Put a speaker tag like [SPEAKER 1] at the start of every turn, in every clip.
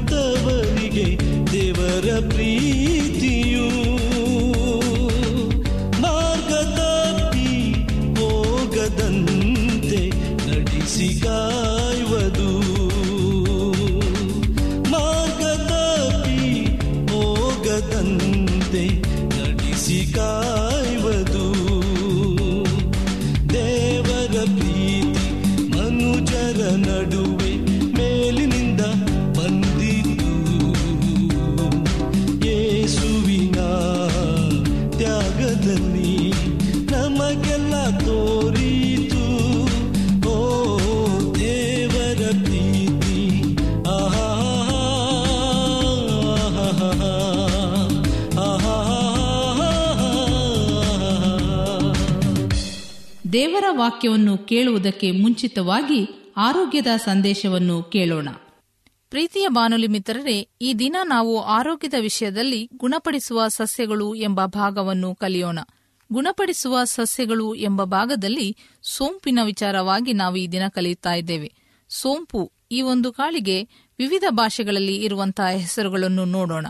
[SPEAKER 1] ನಡೆಯುವಂತವರಿಗೆ ದೇವರ ಪ್ರೀತಿಯು
[SPEAKER 2] ವಾಕ್ಯವನ್ನು ಕೇಳುವುದಕ್ಕೆ ಮುಂಚಿತವಾಗಿ ಆರೋಗ್ಯದ ಸಂದೇಶವನ್ನು ಕೇಳೋಣ. ಪ್ರೀತಿಯ ಬಾನುಲಿ ಮಿತ್ರರೇ, ಈ ದಿನ ನಾವು ಆರೋಗ್ಯದ ವಿಷಯದಲ್ಲಿ ಗುಣಪಡಿಸುವ ಸಸ್ಯಗಳು ಎಂಬ ಭಾಗವನ್ನು ಕಲಿಯೋಣ. ಗುಣಪಡಿಸುವ ಸಸ್ಯಗಳು ಎಂಬ ಭಾಗದಲ್ಲಿ ಸೋಂಪಿನ ವಿಚಾರವಾಗಿ ನಾವು ಈ ದಿನ ಕಲಿಯುತ್ತಾ ಇದ್ದೇವೆ. ಸೋಂಪು ಈ ಒಂದು ಕಾಳಿಗೆ ವಿವಿಧ ಭಾಷೆಗಳಲ್ಲಿ ಇರುವಂತಹ ಹೆಸರುಗಳನ್ನು ನೋಡೋಣ.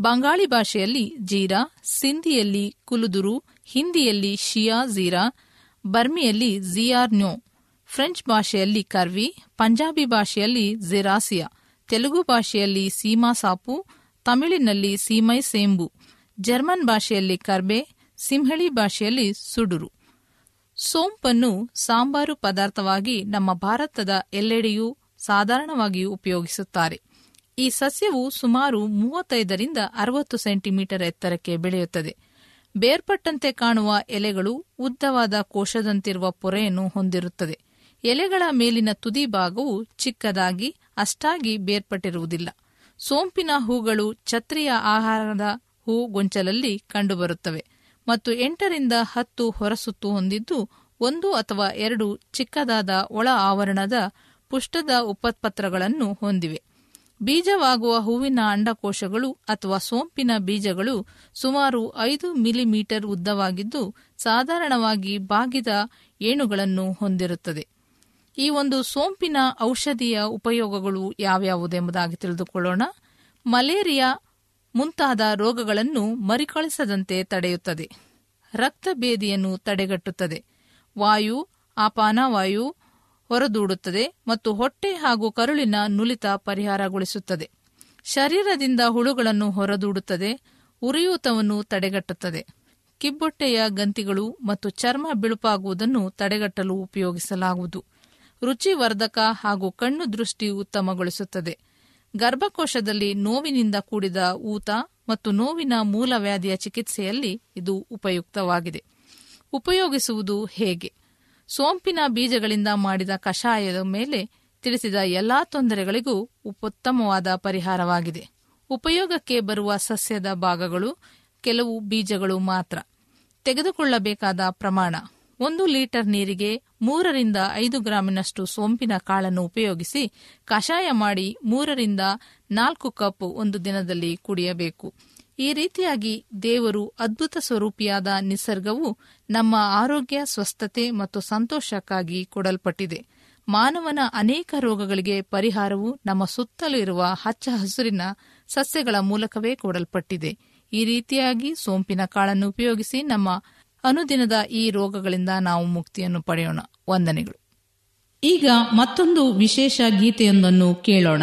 [SPEAKER 2] ಬಂಗಾಳಿ ಭಾಷೆಯಲ್ಲಿ ಜೀರಾ, ಸಿಂಧಿಯಲ್ಲಿ ಕುಲುದುರು, ಹಿಂದಿಯಲ್ಲಿ ಶಿಯಾ ಜೀರಾ ಬರ್ಮಿಯಲ್ಲಿ ಜಿಯಾರ್ನ್ಯೋ ಫ್ರೆಂಚ್ ಭಾಷೆಯಲ್ಲಿ ಕರ್ವಿ, ಪಂಜಾಬಿ ಭಾಷೆಯಲ್ಲಿ ಜಿರಾಸಿಯಾ, ತೆಲುಗು ಭಾಷೆಯಲ್ಲಿ ಸೀಮಾ ಸಾಪು, ತಮಿಳಿನಲ್ಲಿ ಸೀಮೈ ಸೇಂಬು, ಜರ್ಮನ್ ಭಾಷೆಯಲ್ಲಿ ಕರ್ಬೆ, ಸಿಂಹಳಿ ಭಾಷೆಯಲ್ಲಿ ಸುಡುರು. ಸೋಂಪನ್ನು ಸಾಂಬಾರು ಪದಾರ್ಥವಾಗಿ ನಮ್ಮ ಭಾರತದ ಎಲ್ಲೆಡೆಯೂ ಸಾಧಾರಣವಾಗಿ ಉಪಯೋಗಿಸುತ್ತಾರೆ. ಈ ಸಸ್ಯವು ಸುಮಾರು ಮೂವತ್ತೈದರಿಂದ ಅರವತ್ತು ಸೆಂಟಿಮೀಟರ್ ಎತ್ತರಕ್ಕೆ ಬೆಳೆಯುತ್ತದೆ. ಬೇರ್ಪಟ್ಟಂತೆ ಕಾಣುವ ಎಲೆಗಳು ಉದ್ದವಾದ ಕೋಶದಂತಿರುವ ಪೊರೆಯನ್ನು ಹೊಂದಿರುತ್ತದೆ. ಎಲೆಗಳ ಮೇಲಿನ ತುದಿ ಭಾಗವು ಚಿಕ್ಕದಾಗಿ, ಅಷ್ಟಾಗಿ ಬೇರ್ಪಟ್ಟಿರುವುದಿಲ್ಲ. ಸೋಂಪಿನ ಹೂಗಳು ಛತ್ರಿಯ ಆಹಾರದ ಹೂ ಗೊಂಚಲಲ್ಲಿ ಕಂಡುಬರುತ್ತವೆ ಮತ್ತು ಎಂಟರಿಂದ ಹತ್ತು ಹೊರಸುತ್ತು ಹೊಂದಿದ್ದು, ಒಂದು ಅಥವಾ ಎರಡು ಚಿಕ್ಕದಾದ ಒಳ ಆವರಣದ ಪುಷ್ಟದ ಉಪಪತ್ರಗಳನ್ನು ಹೊಂದಿವೆ. ಬೀಜವಾಗುವ ಹೂವಿನ ಅಂಡಕೋಶಗಳು ಅಥವಾ ಸೋಂಪಿನ ಬೀಜಗಳು ಸುಮಾರು ಐದು ಮಿಲಿಮೀಟರ್ ಉದ್ದವಾಗಿದ್ದು ಸಾಧಾರಣವಾಗಿ ಬಾಗಿದ ಏಣುಗಳನ್ನು ಹೊಂದಿರುತ್ತದೆ. ಈ ಒಂದು ಸೋಂಪಿನ ಔಷಧೀಯ ಉಪಯೋಗಗಳು ಯಾವ್ಯಾವುದೆಂಬುದಾಗಿ ತಿಳಿದುಕೊಳ್ಳೋಣ. ಮಲೇರಿಯಾ ಮುಂತಾದ ರೋಗಗಳನ್ನು ಮರಿಕಳಿಸದಂತೆ ತಡೆಯುತ್ತದೆ. ರಕ್ತಭೇದಿಯನ್ನು ತಡೆಗಟ್ಟುತ್ತದೆ. ವಾಯು, ಆಪಾನವಾಯು ಹೊರದೂಡುತ್ತದೆ ಮತ್ತು ಹೊಟ್ಟೆ ಹಾಗೂ ಕರುಳಿನ ನುಲಿತ ಪರಿಹಾರಗೊಳಿಸುತ್ತದೆ. ಶರೀರದಿಂದ ಹುಳುಗಳನ್ನು ಹೊರದೂಡುತ್ತದೆ, ಉರಿಯೂತವನ್ನು ತಡೆಗಟ್ಟುತ್ತದೆ. ಕಿಬ್ಬೊಟ್ಟೆಯ ಗಂತಿಗಳು ಮತ್ತು ಚರ್ಮ ಬಿಳುಪಾಗುವುದನ್ನು ತಡೆಗಟ್ಟಲು ಉಪಯೋಗಿಸಲಾಗುವುದು. ರುಚಿವರ್ಧಕ ಹಾಗೂ ಕಣ್ಣು ದೃಷ್ಟಿ ಉತ್ತಮಗೊಳಿಸುತ್ತದೆ. ಗರ್ಭಕೋಶದಲ್ಲಿ ನೋವಿನಿಂದ ಕೂಡಿದ ಊತ ಮತ್ತು ನೋವಿನ ಮೂಲವ್ಯಾಧಿಯ ಚಿಕಿತ್ಸೆಯಲ್ಲಿ ಇದು ಉಪಯುಕ್ತವಾಗಿದೆ. ಉಪಯೋಗಿಸುವುದು ಹೇಗೆ? ಸೋಂಪಿನ ಬೀಜಗಳಿಂದ ಮಾಡಿದ ಕಷಾಯದ ಮೇಲೆ ತಿಳಿಸಿದ ಎಲ್ಲಾ ತೊಂದರೆಗಳಿಗೂ ಉತ್ತಮವಾದ ಪರಿಹಾರವಾಗಿದೆ. ಉಪಯೋಗಕ್ಕೆ ಬರುವ ಸಸ್ಯದ ಭಾಗಗಳು ಕೆಲವು ಬೀಜಗಳು ಮಾತ್ರ. ತೆಗೆದುಕೊಳ್ಳಬೇಕಾದ ಪ್ರಮಾಣ. ಒಂದು ಲೀಟರ್ ನೀರಿಗೆ ಮೂರರಿಂದ ಐದು ಗ್ರಾಮಿನಷ್ಟು ಸೋಂಪಿನ ಕಾಳನ್ನು ಉಪಯೋಗಿಸಿ ಕಷಾಯ ಮಾಡಿ ಮೂರರಿಂದ ನಾಲ್ಕು ಕಪ್ ಒಂದು ದಿನದಲ್ಲಿ ಕುಡಿಯಬೇಕು. ಈ ರೀತಿಯಾಗಿ ದೇವರು ಅದ್ಭುತ ಸ್ವರೂಪಿಯಾದ ನಿಸರ್ಗವು ನಮ್ಮ ಆರೋಗ್ಯ, ಸ್ವಸ್ಥತೆ ಮತ್ತು ಸಂತೋಷಕ್ಕಾಗಿ ಕೊಡಲ್ಪಟ್ಟಿದೆ. ಮಾನವನ ಅನೇಕ ರೋಗಗಳಿಗೆ ಪರಿಹಾರವು ನಮ್ಮ ಸುತ್ತಲೂ ಇರುವ ಹಚ್ಚ ಹಸುರಿನ ಸಸ್ಯಗಳ ಮೂಲಕವೇ ಕೊಡಲ್ಪಟ್ಟಿದೆ. ಈ ರೀತಿಯಾಗಿ ಸೋಂಪಿನ ಕಾಳನ್ನು ಉಪಯೋಗಿಸಿ ನಮ್ಮ ಅನುದಿನದ ಈ ರೋಗಗಳಿಂದ ನಾವು ಮುಕ್ತಿಯನ್ನು ಪಡೆಯೋಣ. ವಂದನೆಗಳು. ಈಗ ಮತ್ತೊಂದು ವಿಶೇಷ ಗೀತೆಯೊಂದನ್ನು ಕೇಳೋಣ.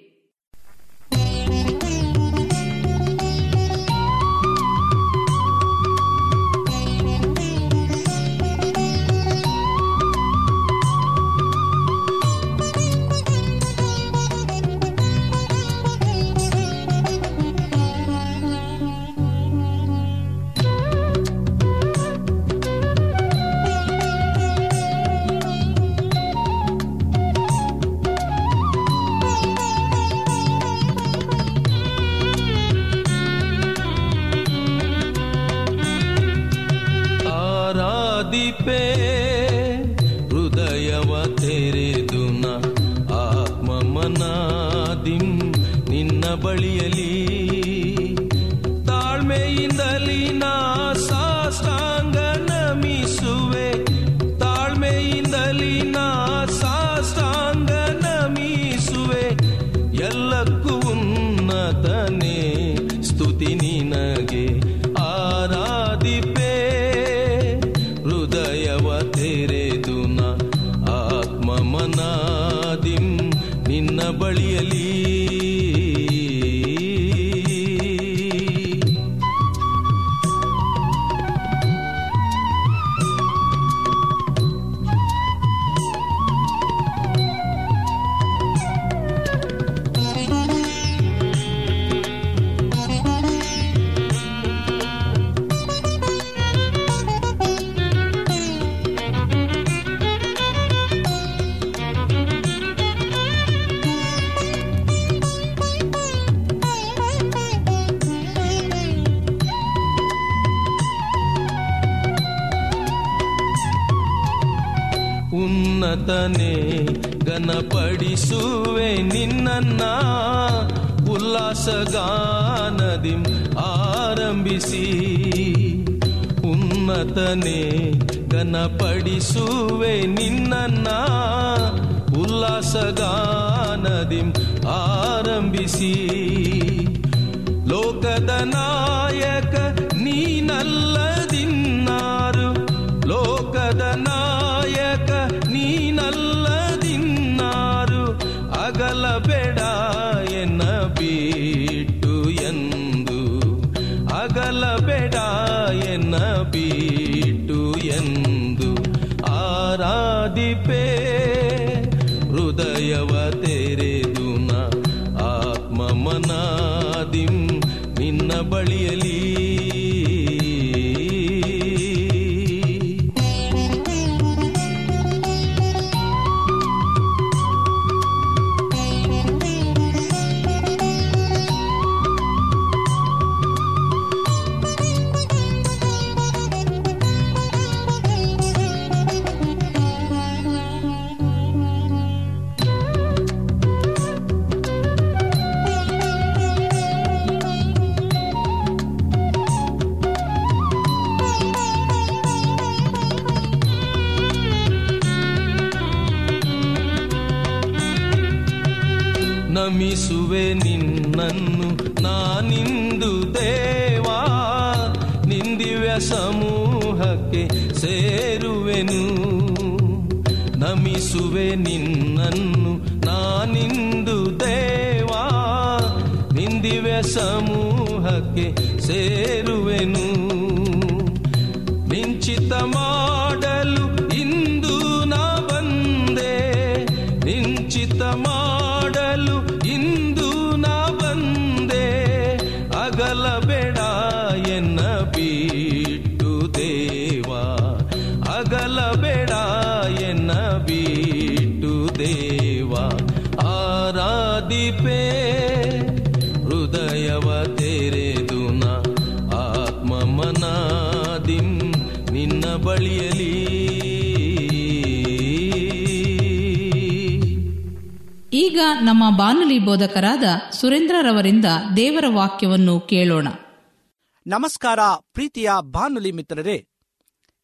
[SPEAKER 3] ಉಲ್ಲಾಸಗಾನದಿ ಆರಂಭಿಸಿ ಉನ್ನತನೇ ಘನಪಡಿಸುವೆ ಉಲ್ಲಾಸ ಉಲ್ಲಾಸಗಾನದಿ ಆರಂಭಿಸಿ. ಲೋಕದ ನಾಯಕ ನೀನಲ್ಲದಿನ್ನಾರು ನಮಿಸುವೆ ನಿನ್ನನ್ನು ನಾನಿಂದು ದೇವಾ. ನಿಂದಿವೆ ಸಮೂಹಕ್ಕೆ ಸೇರುವೆನು
[SPEAKER 2] ಈಗ ನಮ್ಮ ಬಾನುಲಿ ಬೋಧಕರಾದ ಸುರೇಂದ್ರರವರಿಂದ ದೇವರ ವಾಕ್ಯವನ್ನು ಕೇಳೋಣ.
[SPEAKER 4] ನಮಸ್ಕಾರ ಪ್ರೀತಿಯ ಬಾನುಲಿ ಮಿತ್ರರೇ,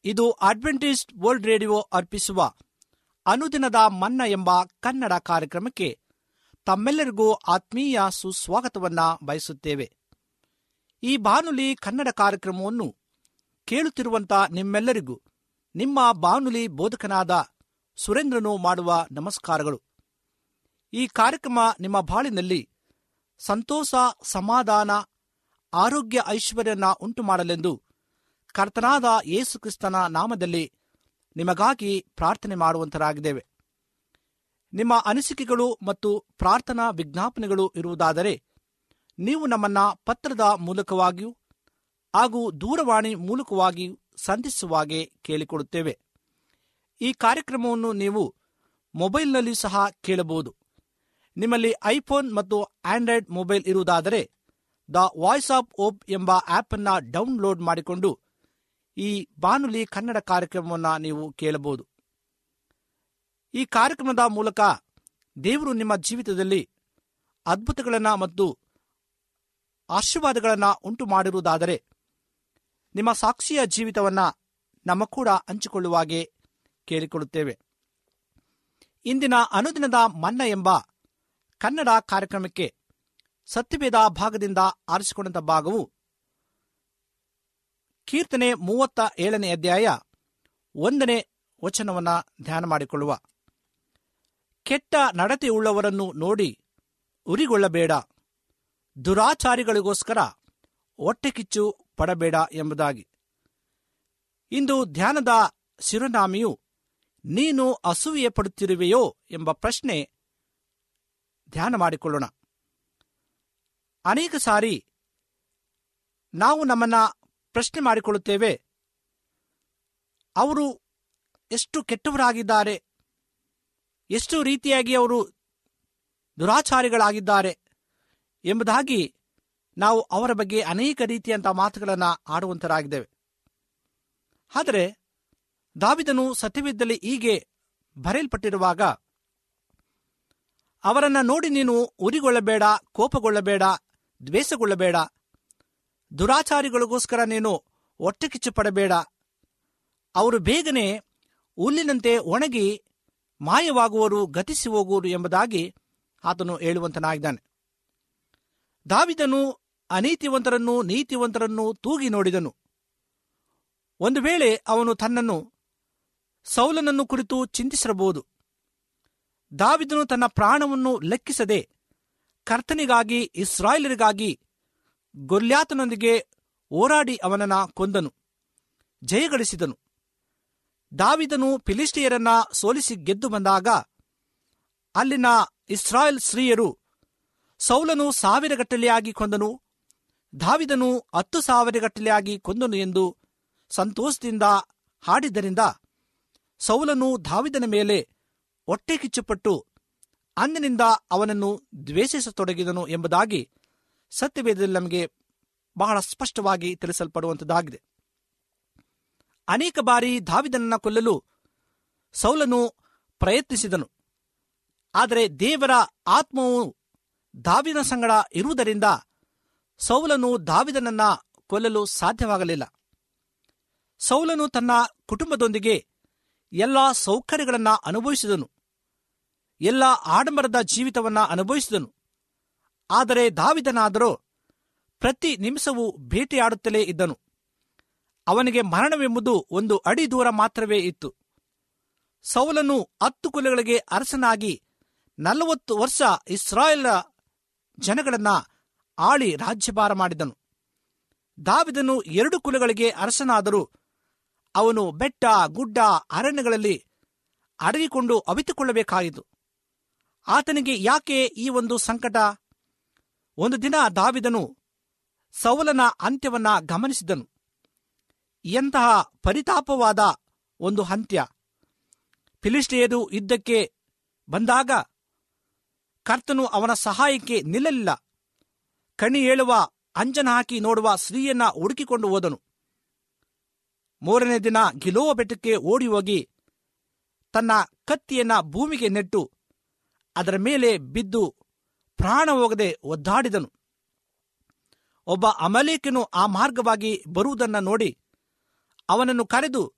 [SPEAKER 4] ಇದು ಅಡ್ವೆಂಟಿಸ್ಟ್ ವರ್ಲ್ಡ್ ರೇಡಿಯೋ ಅರ್ಪಿಸುವ ಅನುದಿನದ ಮನ್ನ ಎಂಬ ಕನ್ನಡ ಕಾರ್ಯಕ್ರಮಕ್ಕೆ ತಮ್ಮೆಲ್ಲರಿಗೂ ಆತ್ಮೀಯ ಸುಸ್ವಾಗತವನ್ನ ಬಯಸುತ್ತೇವೆ. ಈ ಬಾನುಲಿ ಕನ್ನಡ ಕಾರ್ಯಕ್ರಮವನ್ನು ಕೇಳುತ್ತಿರುವಂತ ನಿಮ್ಮೆಲ್ಲರಿಗೂ ನಿಮ್ಮ ಬಾನುಲಿ ಬೋಧಕನಾದ ಸುರೇಂದ್ರನು ಮಾಡುವ ನಮಸ್ಕಾರಗಳು. ಈ ಕಾರ್ಯಕ್ರಮ ನಿಮ್ಮ ಬಾಳಿನಲ್ಲಿ ಸಂತೋಷ, ಸಮಾಧಾನ, ಆರೋಗ್ಯ ಐಶ್ವರ್ಯನ ಉಂಟು ಮಾಡಲೆಂದು ಕರ್ತನಾದ ಯೇಸು ಕ್ರಿಸ್ತನ ನಾಮದಲ್ಲಿ ನಿಮಗಾಗಿ ಪ್ರಾರ್ಥನೆ ಮಾಡುವಂತರಾಗಿದ್ದೇವೆ. ನಿಮ್ಮ ಅನಿಸಿಕೆಗಳು ಮತ್ತು ಪ್ರಾರ್ಥನಾ ವಿಜ್ಞಾಪನೆಗಳು ಇರುವುದಾದರೆ ನೀವು ನಮ್ಮನ್ನ ಪತ್ರದ ಮೂಲಕವಾಗಿಯೂ ಹಾಗೂ ದೂರವಾಣಿ ಮೂಲಕವಾಗಿಯೂ ಸಂಧಿಸುವಾಗೆ ಕೇಳಿಕೊಡುತ್ತೇವೆ. ಈ ಕಾರ್ಯಕ್ರಮವನ್ನು ನೀವು ಮೊಬೈಲ್ನಲ್ಲಿ ಸಹ ಕೇಳಬಹುದು. ನಿಮ್ಮಲ್ಲಿ ಐಫೋನ್ ಮತ್ತು ಆಂಡ್ರಾಯ್ಡ್ ಮೊಬೈಲ್ ಇರುವುದಾದರೆ ದ ವಾಯ್ಸ್ ಆಫ್ ಓಪ್ ಎಂಬ ಆಪ್ ಅನ್ನ ಡೌನ್ಲೋಡ್ ಮಾಡಿಕೊಂಡು ಈ ಬಾನುಲಿ ಕನ್ನಡ ಕಾರ್ಯಕ್ರಮವನ್ನು ನೀವು ಕೇಳಬಹುದು. ಈ ಕಾರ್ಯಕ್ರಮದ ಮೂಲಕ ದೇವರು ನಿಮ್ಮ ಜೀವಿತದಲ್ಲಿ ಅದ್ಭುತಗಳನ್ನು ಮತ್ತು ಆಶೀರ್ವಾದಗಳನ್ನು ಉಂಟು ಮಾಡಿರುವುದಾದರೆ ನಿಮ್ಮ ಸಾಕ್ಷಿಯ ಜೀವಿತವನ್ನ ನಮ್ಮ ಕೂಡ ಹಂಚಿಕೊಳ್ಳುವಾಗೆ ಕೇಳಿಕೊಳ್ಳುತ್ತೇವೆ. ಇಂದಿನ ಅನುದಿನದ ಮನ್ನ ಎಂಬ ಕನ್ನಡ ಕಾರ್ಯಕ್ರಮಕ್ಕೆ ಸತ್ಯವೇದ ಭಾಗದಿಂದ ಆರಿಸಿಕೊಂಡಂತ ಭಾಗವು ಕೀರ್ತನೆ ಮೂವತ್ತ ಏಳನೇ ಅಧ್ಯಾಯ ಒಂದನೇ ವಚನವನ್ನ ಧ್ಯಾನ ಮಾಡಿಕೊಳ್ಳುವ. ಕೆಟ್ಟ ನಡತೆಯುಳ್ಳವರನ್ನು ನೋಡಿ ಉರಿಗೊಳ್ಳಬೇಡ. ದುರಾಚಾರಿಗಳಿಗೋಸ್ಕರ ಹೊಟ್ಟೆಕಿಚ್ಚು ಪಡಬೇಡ ಎಂಬುದಾಗಿ. ಇಂದು ಧ್ಯಾನದ ಶಿರನಾಮಿಯು, ನೀನು ಅಸೂಯೆ ಪಡುತ್ತಿರುವೆಯೋ ಎಂಬ ಪ್ರಶ್ನೆ ಧ್ಯಾನ ಮಾಡಿಕೊಳ್ಳೋಣ. ಅನೇಕ ಸಾರಿ ನಾವು ನಮ್ಮನ್ನ ಪ್ರಶ್ನೆ ಮಾಡಿಕೊಳ್ಳುತ್ತೇವೆ. ಅವರು ಎಷ್ಟು ಕೆಟ್ಟವರಾಗಿದ್ದಾರೆ. ಎಷ್ಟು ರೀತಿಯಾಗಿ ಅವರು ದುರಾಚಾರಿಗಳಾಗಿದ್ದಾರೆ ಎಂಬುದಾಗಿ ನಾವು ಅವರ ಬಗ್ಗೆ ಅನೇಕ ರೀತಿಯಂಥ ಮಾತುಗಳನ್ನು ಆಡುವಂತರಾಗಿದ್ದೇವೆ. ಆದರೆ ದಾವಿದನು ಸತ್ಯವಿದ್ದಲ್ಲಿ ಹೀಗೆ ಬರೆಯಲ್ಪಟ್ಟಿರುವಾಗ ಅವರನ್ನ ನೋಡಿ ನೀನು ಉರಿಗೊಳ್ಳಬೇಡ, ಕೋಪಗೊಳ್ಳಬೇಡ, ದ್ವೇಷಗೊಳ್ಳಬೇಡ. ದುರಾಚಾರಿಗಳಿಗೋಸ್ಕರ ನೀನು ಹೊಟ್ಟೆಕಿಚ್ಚು ಪಡಬೇಡ ಅವರು ಬೇಗನೆ ಹುಲ್ಲಿನಂತೆ ಒಣಗಿ ಮಾಯವಾಗುವರು ಗತಿಸಿ ಹೋಗುವರು ಎಂಬುದಾಗಿ ಆತನು ಹೇಳುವಂತನಾಗಿದ್ದಾನೆ. ದಾವಿದನು ಅನೀತಿವಂತರನ್ನು, ನೀತಿವಂತರನ್ನು ತೂಗಿ ನೋಡಿದನು. ಒಂದು ವೇಳೆ ಅವನು ತನ್ನನ್ನು, ಸೌಲನನ್ನು ಕುರಿತು ಚಿಂತಿಸಿರಬಹುದು. ದಾವಿದನು ತನ್ನ ಪ್ರಾಣವನ್ನು ಲೆಕ್ಕಿಸದೆ ಕರ್ತನಿಗಾಗಿ, ಇಸ್ರಾಯೇಲರಿಗಾಗಿ ಗೊಲ್ಯಾತನೊಂದಿಗೆ ಹೋರಾಡಿ ಅವನನ್ನ ಕೊಂದನು, ಜಯಗಳಿಸಿದನು. ದಾವಿದನು ಫಿಲಿಸ್ಟಿಯರನ್ನ ಸೋಲಿಸಿ ಗೆದ್ದು ಬಂದಾಗ ಅಲ್ಲಿನ ಇಸ್ರಾಯೇಲ್ ಸ್ತ್ರೀಯರು ಸೌಲನು ಸಾವಿರಗಟ್ಟಲೆಯಾಗಿ ಕೊಂದನು, ದಾವಿದನು ಹತ್ತು ಸಾವಿರಗಟ್ಟಲೆಯಾಗಿ ಕೊಂದನು ಎಂದು ಸಂತೋಷದಿಂದ ಹಾಡಿದ್ದರಿಂದ ಸೌಲನು ದಾವಿದನ ಮೇಲೆ ಹೊಟ್ಟೆ ಕಿಚ್ಚುಪಟ್ಟು ಅಂದಿನಿಂದ ಅವನನ್ನು ದ್ವೇಷಿಸತೊಡಗಿದನು ಎಂಬುದಾಗಿ ಸತ್ಯವೇದದಲ್ಲಿ ನಮಗೆ ಬಹಳ ಸ್ಪಷ್ಟವಾಗಿ ತಿಳಿಸಲ್ಪಡುವಂಥದ್ದಾಗಿದೆ ಅನೇಕ ಬಾರಿ ದಾವಿದನನ್ನ ಕೊಲ್ಲಲು ಸೌಲನು ಪ್ರಯತ್ನಿಸಿದನು. ಆದರೆ ದೇವರ ಆತ್ಮವು ದಾವಿದನ ಸಂಗಡ ಇರುವುದರಿಂದ ಸೌಲನು ದಾವಿದನನ್ನ ಕೊಲ್ಲಲು ಸಾಧ್ಯವಾಗಲಿಲ್ಲ. ಸೌಲನು ತನ್ನ ಕುಟುಂಬದೊಂದಿಗೆ ಎಲ್ಲ ಸೌಕರ್ಯಗಳನ್ನು ಅನುಭವಿಸಿದನು. ಎಲ್ಲ ಆಡಂಬರದ ಜೀವಿತವನ್ನ ಅನುಭವಿಸಿದನು. ಆದರೆ ದಾವಿದನಾದರೋ ಪ್ರತಿ ನಿಮಿಷವೂ ಭೇಟಿಯಾಡುತ್ತಲೇ ಇದ್ದನು. ಅವನಿಗೆ ಮರಣವೆಂಬುದು ಒಂದು ಅಡಿ ದೂರ ಮಾತ್ರವೇ ಇತ್ತು. ಸೌಲನು ಹತ್ತು ಕುಲಗಳಿಗೆ ಅರಸನಾಗಿ ನಲವತ್ತು ವರ್ಷ ಇಸ್ರಾಯೇಲ್ ಜನಗಳನ್ನ ಆಳಿ ರಾಜ್ಯಭಾರ ಮಾಡಿದನು. ದಾವಿದನು ಎರಡು ಕುಲಗಳಿಗೆ ಅರಸನಾದರೂ ಅವನು ಬೆಟ್ಟ, ಗುಡ್ಡ, ಅರಣ್ಯಗಳಲ್ಲಿ ಅಡಗಿಕೊಂಡು ಅವಿತುಕೊಳ್ಳಬೇಕಾಯಿತು. ಆತನಿಗೆ ಯಾಕೆ ಈ ಒಂದು ಸಂಕಟ? ಒಂದು ದಿನ ದಾವಿದನು ಸೌಲನ ಅಂತ್ಯವನ್ನ ಗಮನಿಸಿದನು. ಎಂತಹ ಪರಿತಾಪವಾದ ಒಂದು ಅಂತ್ಯ. ಫಿಲಿಸ್ಟಿಯರು ಯುದ್ಧಕ್ಕೆ ಬಂದಾಗ ಕರ್ತನು ಅವನ ಸಹಾಯಕ್ಕೆ ನಿಲ್ಲಲಿಲ್ಲ. ಕಣಿ ಹೇಳುವ ಅಂಜನ ಹಾಕಿ ನೋಡುವ ಸ್ತ್ರೀಯನ್ನ ಹುಡುಕಿಕೊಂಡು ಹೋದನು. ಮೂರನೇ ದಿನ ಗಿಲೋವ ಬೆಟ್ಟಕ್ಕೆ ಓಡಿ ಹೋಗಿ ತನ್ನ ಕತ್ತಿಯನ್ನ ಭೂಮಿಗೆ ನೆಟ್ಟು ಅದರ ಮೇಲೆ ಬಿದ್ದು ಪ್ರಾಣ ಹೋಗದೆ ಒದ್ದಾಡಿದನು. ಒಬ್ಬ ಅಮಲೇಕನು ಆ ಮಾರ್ಗವಾಗಿ ಬರುವುದನ್ನ ನೋಡಿ ಅವನನ್ನು ಕರೆದು,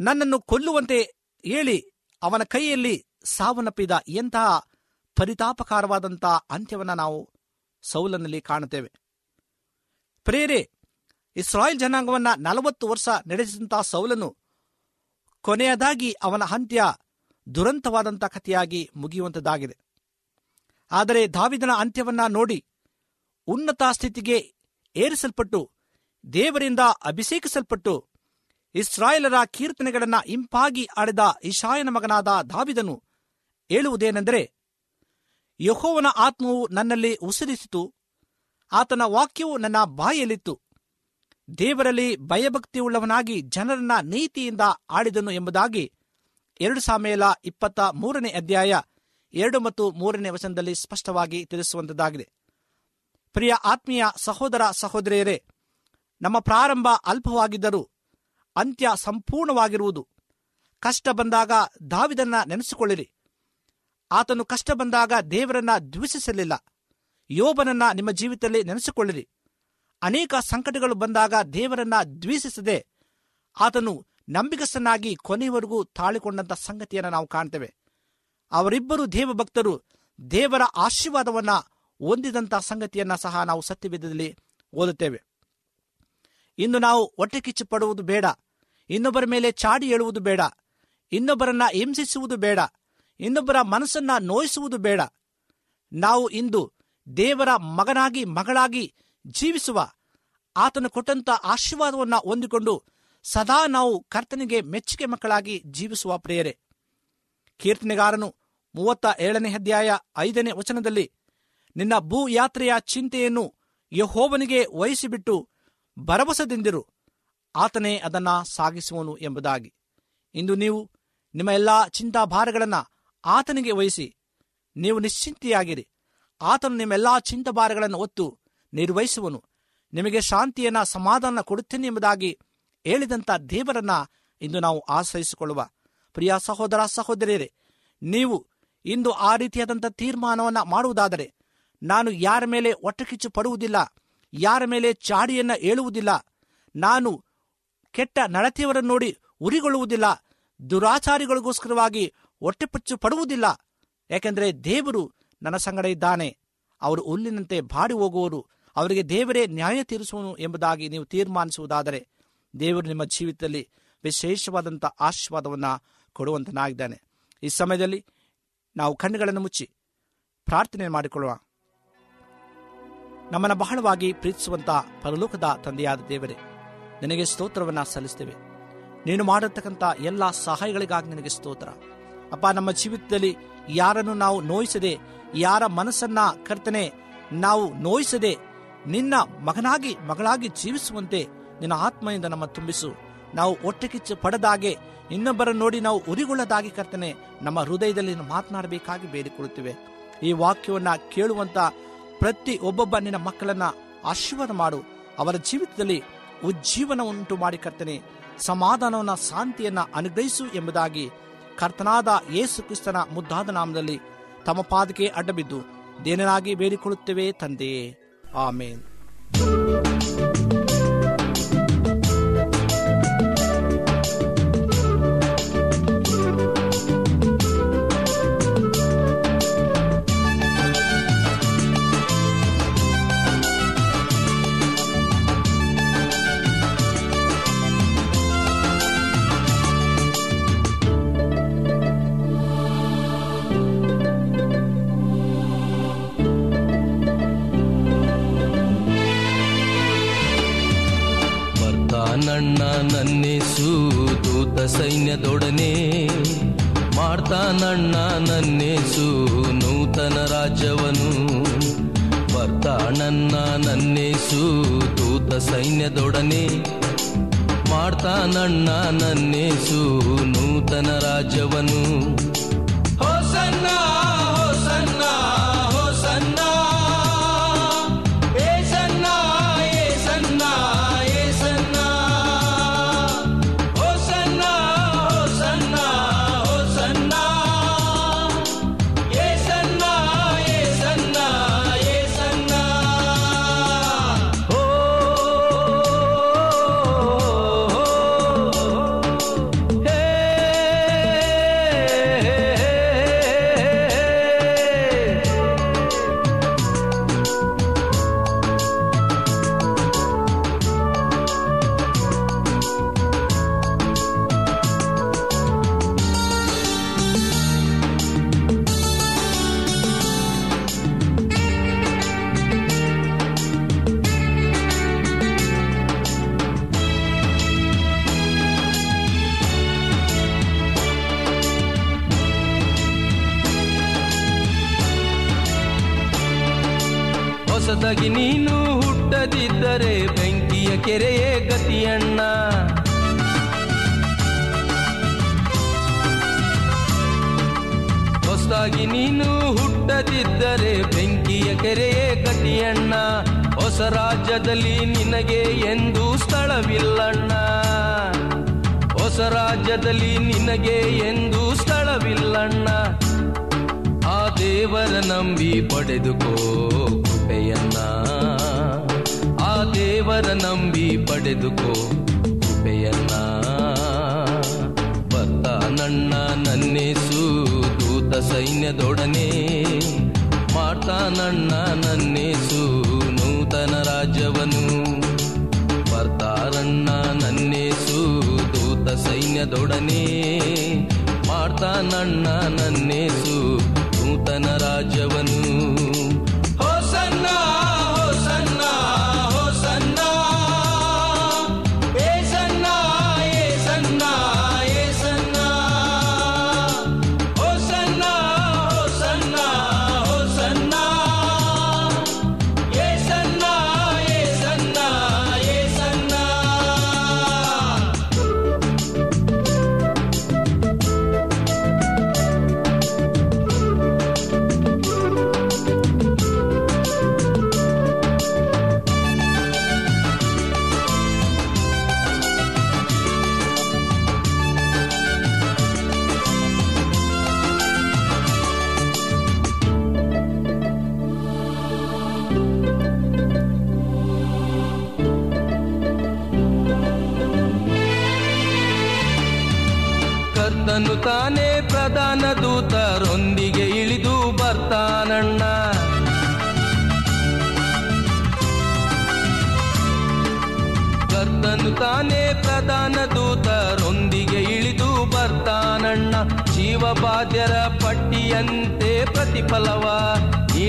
[SPEAKER 4] ನನ್ನನ್ನು ಕೊಲ್ಲುವಂತೆ ಹೇಳಿ, ಅವನ ಕೈಯಲ್ಲಿ ಸಾವನ್ನಪ್ಪಿದ ಎಂತಹ ಪರಿತಾಪಕಾರವಾದಂತಹ ಅಂತ್ಯವನ್ನ ನಾವು ಸೌಲನಲ್ಲಿ ಕಾಣುತ್ತೇವೆ. ಪ್ರೇರೆ, ಇಸ್ರಾಯೇಲ್ ಜನಾಂಗವನ್ನ ನಲವತ್ತು ವರ್ಷ ನಡೆಸಿದಂತಹ ಸೌಲನು ಕೊನೆಯದಾಗಿ ಅವನ ಅಂತ್ಯ ದುರಂತವಾದಂಥ ಕಥೆಯಾಗಿ ಮುಗಿಯುವಂಥದ್ದಾಗಿದೆ. ಆದರೆ ದಾವಿದನ ಅಂತ್ಯವನ್ನ ನೋಡಿ ಉನ್ನತ ಸ್ಥಿತಿಗೆ ಏರಿಸಲ್ಪಟ್ಟು, ದೇವರಿಂದ ಅಭಿಷೇಕಿಸಲ್ಪಟ್ಟು, ಇಸ್ರಾಯೇಲರ ಕೀರ್ತನೆಗಳನ್ನ ಇಂಪಾಗಿ ಆಡಿದ ಇಶಾಯನ ಮಗನಾದ ದಾವಿದನು ಹೇಳುವುದೇನೆಂದರೆ, ಯಹೋವನ ಆತ್ಮವು ನನ್ನಲ್ಲಿ ಉಸಿರಿಸಿತು, ಆತನ ವಾಕ್ಯವು ನನ್ನ ಬಾಯಲ್ಲಿತ್ತು. ದೇವರಲ್ಲಿ ಭಯಭಕ್ತಿಯುಳ್ಳವನಾಗಿ ಜನರನ್ನ ನೀತಿಯಿಂದ ಆಡಿದನು ಎಂಬುದಾಗಿ ಎರಡು ಸಾಮೇಲ ಇಪ್ಪತ್ತ ಮೂರನೇ ಅಧ್ಯಾಯ ಎರಡು ಮತ್ತು ಮೂರನೇ ವಚನದಲ್ಲಿ ಸ್ಪಷ್ಟವಾಗಿ ತಿಳಿಸುವಂತದ್ದಾಗಿದೆ. ಪ್ರಿಯ ಆತ್ಮೀಯ ಸಹೋದರ ಸಹೋದರಿಯರೇ, ನಮ್ಮ ಪ್ರಾರಂಭ ಅಲ್ಪವಾಗಿದ್ದರೂ ಅಂತ್ಯ ಸಂಪೂರ್ಣವಾಗಿರುವುದು. ಕಷ್ಟ ಬಂದಾಗ ದಾವಿದನ್ನ ನೆನೆಸಿಕೊಳ್ಳಿರಿ. ಆತನು ಕಷ್ಟ ಬಂದಾಗ ದೇವರನ್ನ ದ್ವೇಷಿಸಲಿಲ್ಲ. ಯೋಬನನ್ನ ನಿಮ್ಮ ಜೀವಿತದಲ್ಲಿ ನೆನೆಸಿಕೊಳ್ಳಿರಿ. ಅನೇಕ ಸಂಕಟಗಳು ಬಂದಾಗ ದೇವರನ್ನ ದ್ವೇಷಿಸದೆ ಆತನು ನಂಬಿಕಸ್ಥನಾಗಿ ಕೊನೆಯವರೆಗೂ ತಾಳಿಕೊಂಡಂತ ಸಂಗತಿಯನ್ನು ನಾವು ಕಾಣ್ತೇವೆ. ಅವರಿಬ್ಬರು ದೇವಭಕ್ತರು ದೇವರ ಆಶೀರ್ವಾದವನ್ನ ಹೊಂದಿದಂಥ ಸಂಗತಿಯನ್ನ ಸಹ ನಾವು ಸತ್ಯವೇದದಲ್ಲಿ ಓದುತ್ತೇವೆ. ಇನ್ನು ನಾವು ಹೊಟ್ಟೆ ಕಿಚ್ಚು ಪಡುವುದು ಬೇಡ. ಇನ್ನೊಬ್ಬರ ಮೇಲೆ ಚಾಡಿ ಹೇಳುವುದು ಬೇಡ. ಇನ್ನೊಬ್ಬರನ್ನ ಹಿಂಸಿಸುವುದು ಬೇಡ. ಇನ್ನೊಬ್ಬರ ಮನಸ್ಸನ್ನ ನೋಯಿಸುವುದು ಬೇಡ. ನಾವು ಇಂದು ದೇವರ ಮಗನಾಗಿ ಮಗಳಾಗಿ ಜೀವಿಸುವ, ಆತನು ಕೊಟ್ಟಂತ ಆಶೀರ್ವಾದವನ್ನ ಹೊಂದಿಕೊಂಡು ಸದಾ ನಾವು ಕರ್ತನಿಗೆ ಮೆಚ್ಚುಗೆ ಮಕ್ಕಳಾಗಿ ಜೀವಿಸುವ ಪ್ರೇಯರೆ. ಕೀರ್ತನೆಗಾರನು ಮೂವತ್ತ ಏಳನೇ ಅಧ್ಯಾಯ ಐದನೇ ವಚನದಲ್ಲಿ, ನಿನ್ನ ಭೂ ಯಾತ್ರೆಯ ಚಿಂತೆಯನ್ನು ಯಹೋವನಿಗೆ ವಹಿಸಿಬಿಟ್ಟು ಭರವಸೆದಿಂದಿರು, ಆತನೇ ಅದನ್ನು ಸಾಗಿಸುವನು ಎಂಬುದಾಗಿ. ಇಂದು ನೀವು ನಿಮ್ಮ ಎಲ್ಲಾ ಚಿಂತಾಭಾರಗಳನ್ನು ಆತನಿಗೆ ವಹಿಸಿ, ನೀವು ನಿಶ್ಚಿಂತೆಯಾಗಿರಿ. ಆತನು ನಿಮ್ಮೆಲ್ಲಾ ಚಿಂತಾಭಾರಗಳನ್ನು ಹೊತ್ತು ನಿರ್ವಹಿಸುವನು. ನಿಮಗೆ ಶಾಂತಿಯನ್ನು ಸಮಾಧಾನ ಕೊಡುತ್ತೇನೆ ಎಂಬುದಾಗಿ ಹೇಳಿದಂಥ ದೇವರನ್ನ ಇಂದು ನಾವು ಆಶ್ರಯಿಸಿಕೊಳ್ಳುವ. ಪ್ರಿಯ ಸಹೋದರ ಸಹೋದರಿಯರೇ, ನೀವು ಇಂದು ಆ ರೀತಿಯಾದಂಥ ತೀರ್ಮಾನವನ್ನು ಮಾಡುವುದಾದರೆ, ನಾನು ಯಾರ ಮೇಲೆ ಒಟ್ಟಕಿಚ್ಚು ಪಡುವುದಿಲ್ಲ, ಯಾರ ಮೇಲೆ ಚಾಡಿಯನ್ನ ಹೇಳುವುದಿಲ್ಲ ನಾನು ಕೆಟ್ಟ ನಡತೆಯವರನ್ನು ನೋಡಿ ಉರಿಗೊಳ್ಳುವುದಿಲ್ಲ, ದುರಾಚಾರಿಗಳಿಗೋಸ್ಕರವಾಗಿ ಹೊಟ್ಟೆಪಚ್ಚು ಪಡುವುದಿಲ್ಲ, ಯಾಕೆಂದರೆ ದೇವರು ನನ್ನ ಸಂಗಡ ಇದ್ದಾನೆ, ಅವರು ಹುಲ್ಲಿನಂತೆ ಬಾಡಿ ಹೋಗುವರು ಅವರಿಗೆ ದೇವರೇ ನ್ಯಾಯ ತೀರಿಸುವನು ಎಂಬುದಾಗಿ ನೀವು ತೀರ್ಮಾನಿಸುವುದಾದರೆ ದೇವರು ನಿಮ್ಮ ಜೀವಿತದಲ್ಲಿ ವಿಶೇಷವಾದಂಥ ಆಶೀರ್ವಾದವನ್ನು ಕೊಡುವಂತನಾಗಿದ್ದಾನೆ. ಈ ಸಮಯದಲ್ಲಿ ನಾವು ಕಣ್ಣುಗಳನ್ನು ಮುಚ್ಚಿ ಪ್ರಾರ್ಥನೆ ಮಾಡಿಕೊಳ್ಳುವ. ನಮ್ಮನ್ನು ಬಹಳವಾಗಿ ಪ್ರೀತಿಸುವಂಥ ಪರಲೋಕದ ತಂದೆಯಾದ ದೇವರೇ, ನಿನಗೆ ಸ್ತೋತ್ರವನ್ನ ಸಲ್ಲಿಸ್ತೇವೆ. ನೀನು ಮಾಡಿರ್ತಕ್ಕಂಥ ಎಲ್ಲ ಸಹಾಯಗಳಿಗಾಗಿ ನಿನಗೆ ಸ್ತೋತ್ರ. ಅಪ್ಪ, ನಮ್ಮ ಜೀವಿತದಲ್ಲಿ ಯಾರನ್ನು ನಾವು ನೋಯಿಸದೆ, ಯಾರ ಮನಸ್ಸನ್ನ ಕರ್ತನೆ ನಾವು ನೋಯಿಸದೆ, ನಿನ್ನ ಮಗನಾಗಿ, ಮಗಳಾಗಿ ಜೀವಿಸುವಂತೆ ನಿನ್ನ ಆತ್ಮದಿಂದ ನಮ್ಮ ತುಂಬಿಸು. ನಾವು ಹೊಟ್ಟೆಕಿಚ್ಚು ಪಡೆದಾಗೆ ಇನ್ನೊಬ್ಬರನ್ನು ನೋಡಿ ನಾವು ಉರಿಗೊಳ್ಳದಾಗಿ ಕರ್ತನೆ, ನಮ್ಮ ಹೃದಯದಲ್ಲಿ ಮಾತನಾಡಬೇಕಾಗಿ ಬೇಡಿಕೊಳ್ಳುತ್ತೇವೆ. ಈ ವಾಕ್ಯವನ್ನ ಕೇಳುವಂತ ಪ್ರತಿ ಒಬ್ಬೊಬ್ಬ ನಿನ್ನ ಮಕ್ಕಳನ್ನ ಆಶೀರ್ವಾದ ಮಾಡು. ಅವರ ಜೀವಿತದಲ್ಲಿ ಉಜ್ಜೀವನ ಉಂಟು ಮಾಡಿ ಕರ್ತನೆ, ಸಮಾಧಾನವನ್ನ, ಶಾಂತಿಯನ್ನ ಅನುಗ್ರಹಿಸು ಎಂಬುದಾಗಿ ಕರ್ತನಾದ ಯೇಸು ಕ್ರಿಸ್ತನ ಮುದ್ದಾದ ನಾಮದಲ್ಲಿ ತಮ್ಮ ಪಾದಕ್ಕೆ ಅಡ್ಡಬಿದ್ದು ದೇನರಾಗಿ ಬೇಡಿಕೊಳ್ಳುತ್ತೇವೆ ತಂದೆಯೇ. ಆಮೇನ್.
[SPEAKER 3] ಸೈನ್ಯದೊಡನೆ ಮಾಡ್ತಾನಣ್ಣ ನನ್ನೇಸು ನೂತನ ರಾಜ್ಯವನು ಬರ್ತಾನಣ್ಣ ನನ್ನೇಸು ದೂತ ಸೈನ್ಯದೊಡನೆ ಮಾಡ್ತಾನಣ್ಣ ನನ್ನೇಸು ನೂತನ ರಾಜ್ಯವನು ರಾಜ್ಯದಲ್ಲಿ ನಿನಗೆ ಎಂದು ಸ್ಥಳವಿಲ್ಲಣ್ಣ. ಹೊಸ ರಾಜ್ಯದಲ್ಲಿ ನಿನಗೆ ಎಂದು ಸ್ಥಳವಿಲ್ಲಣ್ಣ. ಆ ದೇವರ ನಂಬಿ ಪಡೆದುಕೋ ಕೃಪೆಯನ್ನ. ಆ ದೇವರ ನಂಬಿ ಪಡೆದುಕೋ ಕೃಪೆಯನ್ನ. ಬತ್ತ ನನ್ನ ನನ್ನೇಸು ದೂತ ಸೈನ್ಯದೊಡನೆ. ಮಾಡ್ತಾನಣ್ಣ ನನ್ನೇಸು ರಾಜ್ಯವನು ಬರ್ತಾರನ್ನ ನನ್ನೇಸು ದೂತ ಸೈನ್ಯದೊಡನೆ. ಮಾಡ್ತಾನಣ್ಣ ನನ್ನೇಸು ನೂತನ ರಾಜ್ಯವನು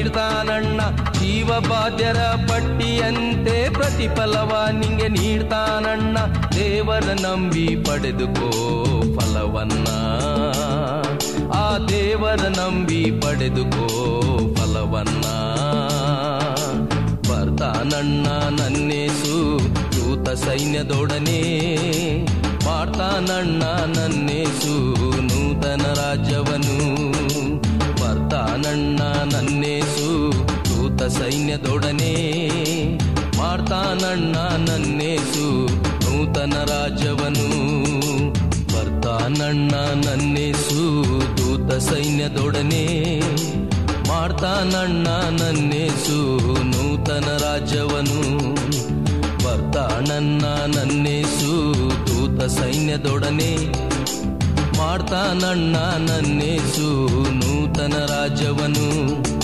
[SPEAKER 3] ನೀಡ್ತಾನಣ್ಣ. ಜೀವಬಾಧ್ಯರ ಪಟ್ಟಿಯಂತೆ ಪ್ರತಿಫಲವ ನಿಂಗೆ ನೀಡ್ತಾನಣ್ಣ. ದೇವರ ನಂಬಿ ಪಡೆದುಕೋ ಫಲವನ್ನ. ಆ ದೇವರ ನಂಬಿ ಪಡೆದುಕೋ ಫಲವನ್ನ. ಬರ್ತಾನಣ್ಣ ನನ್ನೇಸು, ದೂತ ಸೈನ್ಯದೊಡನೆ. ಮಾಡ್ತಾನಣ್ಣ ನನ್ನೇಸು, ನೂತನ ರಾಜ್ಯವನು. ಬರ್ತಾನಣ್ಣ ನನ್ನೇಸು ದೂತ ಸೈನ್ಯದೊಡನೆ ಮಾಡ್ತಾನಣ್ಣ ನನ್ನೇಸು, ನೂತನ ರಾಜವನು ಬರ್ತಾನಣ್ಣ ನನ್ನೇಸು, ದೂತ ಸೈನ್ಯದೊಡನೆ ಮಾಡ್ತಾನಣ್ಣ ನನ್ನೇಸು, ನೂತನ ರಾಜವನು ಬರ್ತಾನಣ್ಣ ನನ್ನೇಸು, ದೂತ ಸೈನ್ಯದೊಡನೆ ಮಾಡ್ತಾನಣ್ಣ ನನ್ನೇಸು, ನೂತನ ರಾಜ್ಯವನು.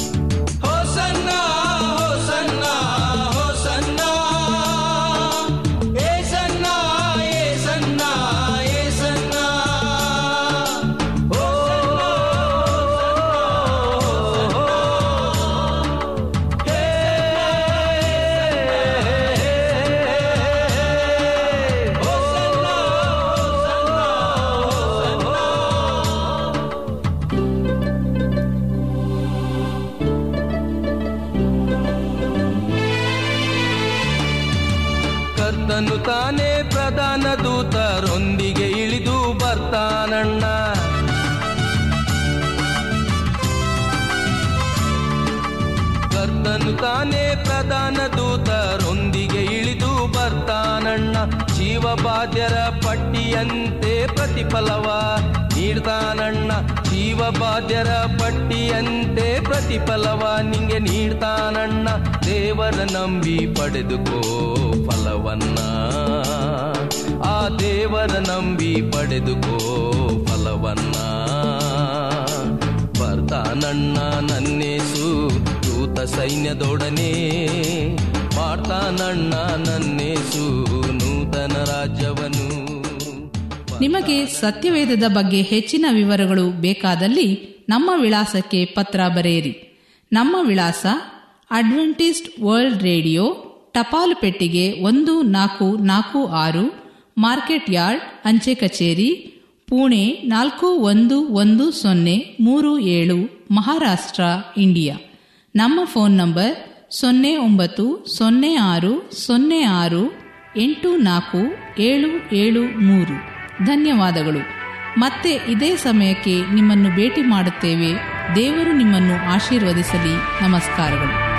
[SPEAKER 3] ಜೀವಬಾಧ್ಯರ ಪಟ್ಟಿಯಂತೆ ಪ್ರತಿಫಲವ. ನೀಡ್ತಾನಣ್ಣ ಜೀವಬಾಧ್ಯರ ಪಟ್ಟಿಯಂತೆ ಪ್ರತಿಫಲವ. ನಿಂಗೆ ನೀಡ್ತಾನಣ್ಣ, ದೇವರ ನಂಬಿ ಪಡೆದುಕೋ ಫಲವನ್ನ. ಆ ದೇವರ ನಂಬಿ ಪಡೆದುಕೋ ಫಲವನ್ನ. ಬರ್ತಾನಣ್ಣ ನನ್ನೇಸು, ದೂತ ಸೈನ್ಯದೊಡನೆ.
[SPEAKER 2] ನಿಮಗೆ ಸತ್ಯವೇದದ ಬಗ್ಗೆ ಹೆಚ್ಚಿನ ವಿವರಗಳು ಬೇಕಾದಲ್ಲಿ ನಮ್ಮ ವಿಳಾಸಕ್ಕೆ ಪತ್ರ ಬರೆಯಿರಿ. ನಮ್ಮ ವಿಳಾಸ ಅಡ್ವೆಂಟಿಸ್ಟ್ ವರ್ಲ್ಡ್ ರೇಡಿಯೋ ಟಪಾಲು ಪೆಟ್ಟಿಗೆ ಒಂದು ನಾಲ್ಕು ನಾಲ್ಕು ಆರು, ಮಾರ್ಕೆಟ್ ಯಾರ್ಡ್, ಅಂಚೆ ಕಚೇರಿ, ಪುಣೆ ನಾಲ್ಕು ಒಂದು ಒಂದು ಸೊನ್ನೆ ಮೂರು ಏಳು, ಮಹಾರಾಷ್ಟ್ರ, ಇಂಡಿಯಾ. ನಮ್ಮ ಫೋನ್ ನಂಬರ್ ಸೊನ್ನೆ ಒಂಬತ್ತು, ಸೊನ್ನೆ ಆರು ಸೊನ್ನೆ ಆರು, ಎಂಟು ನಾಲ್ಕು, ಏಳು ಏಳು ಮೂರು. ಧನ್ಯವಾದಗಳು. ಮತ್ತೆ ಇದೇ ಸಮಯಕ್ಕೆ ನಿಮ್ಮನ್ನು ಭೇಟಿ ಮಾಡುತ್ತೇವೆ. ದೇವರು ನಿಮ್ಮನ್ನು ಆಶೀರ್ವದಿಸಲಿ. ನಮಸ್ಕಾರಗಳು.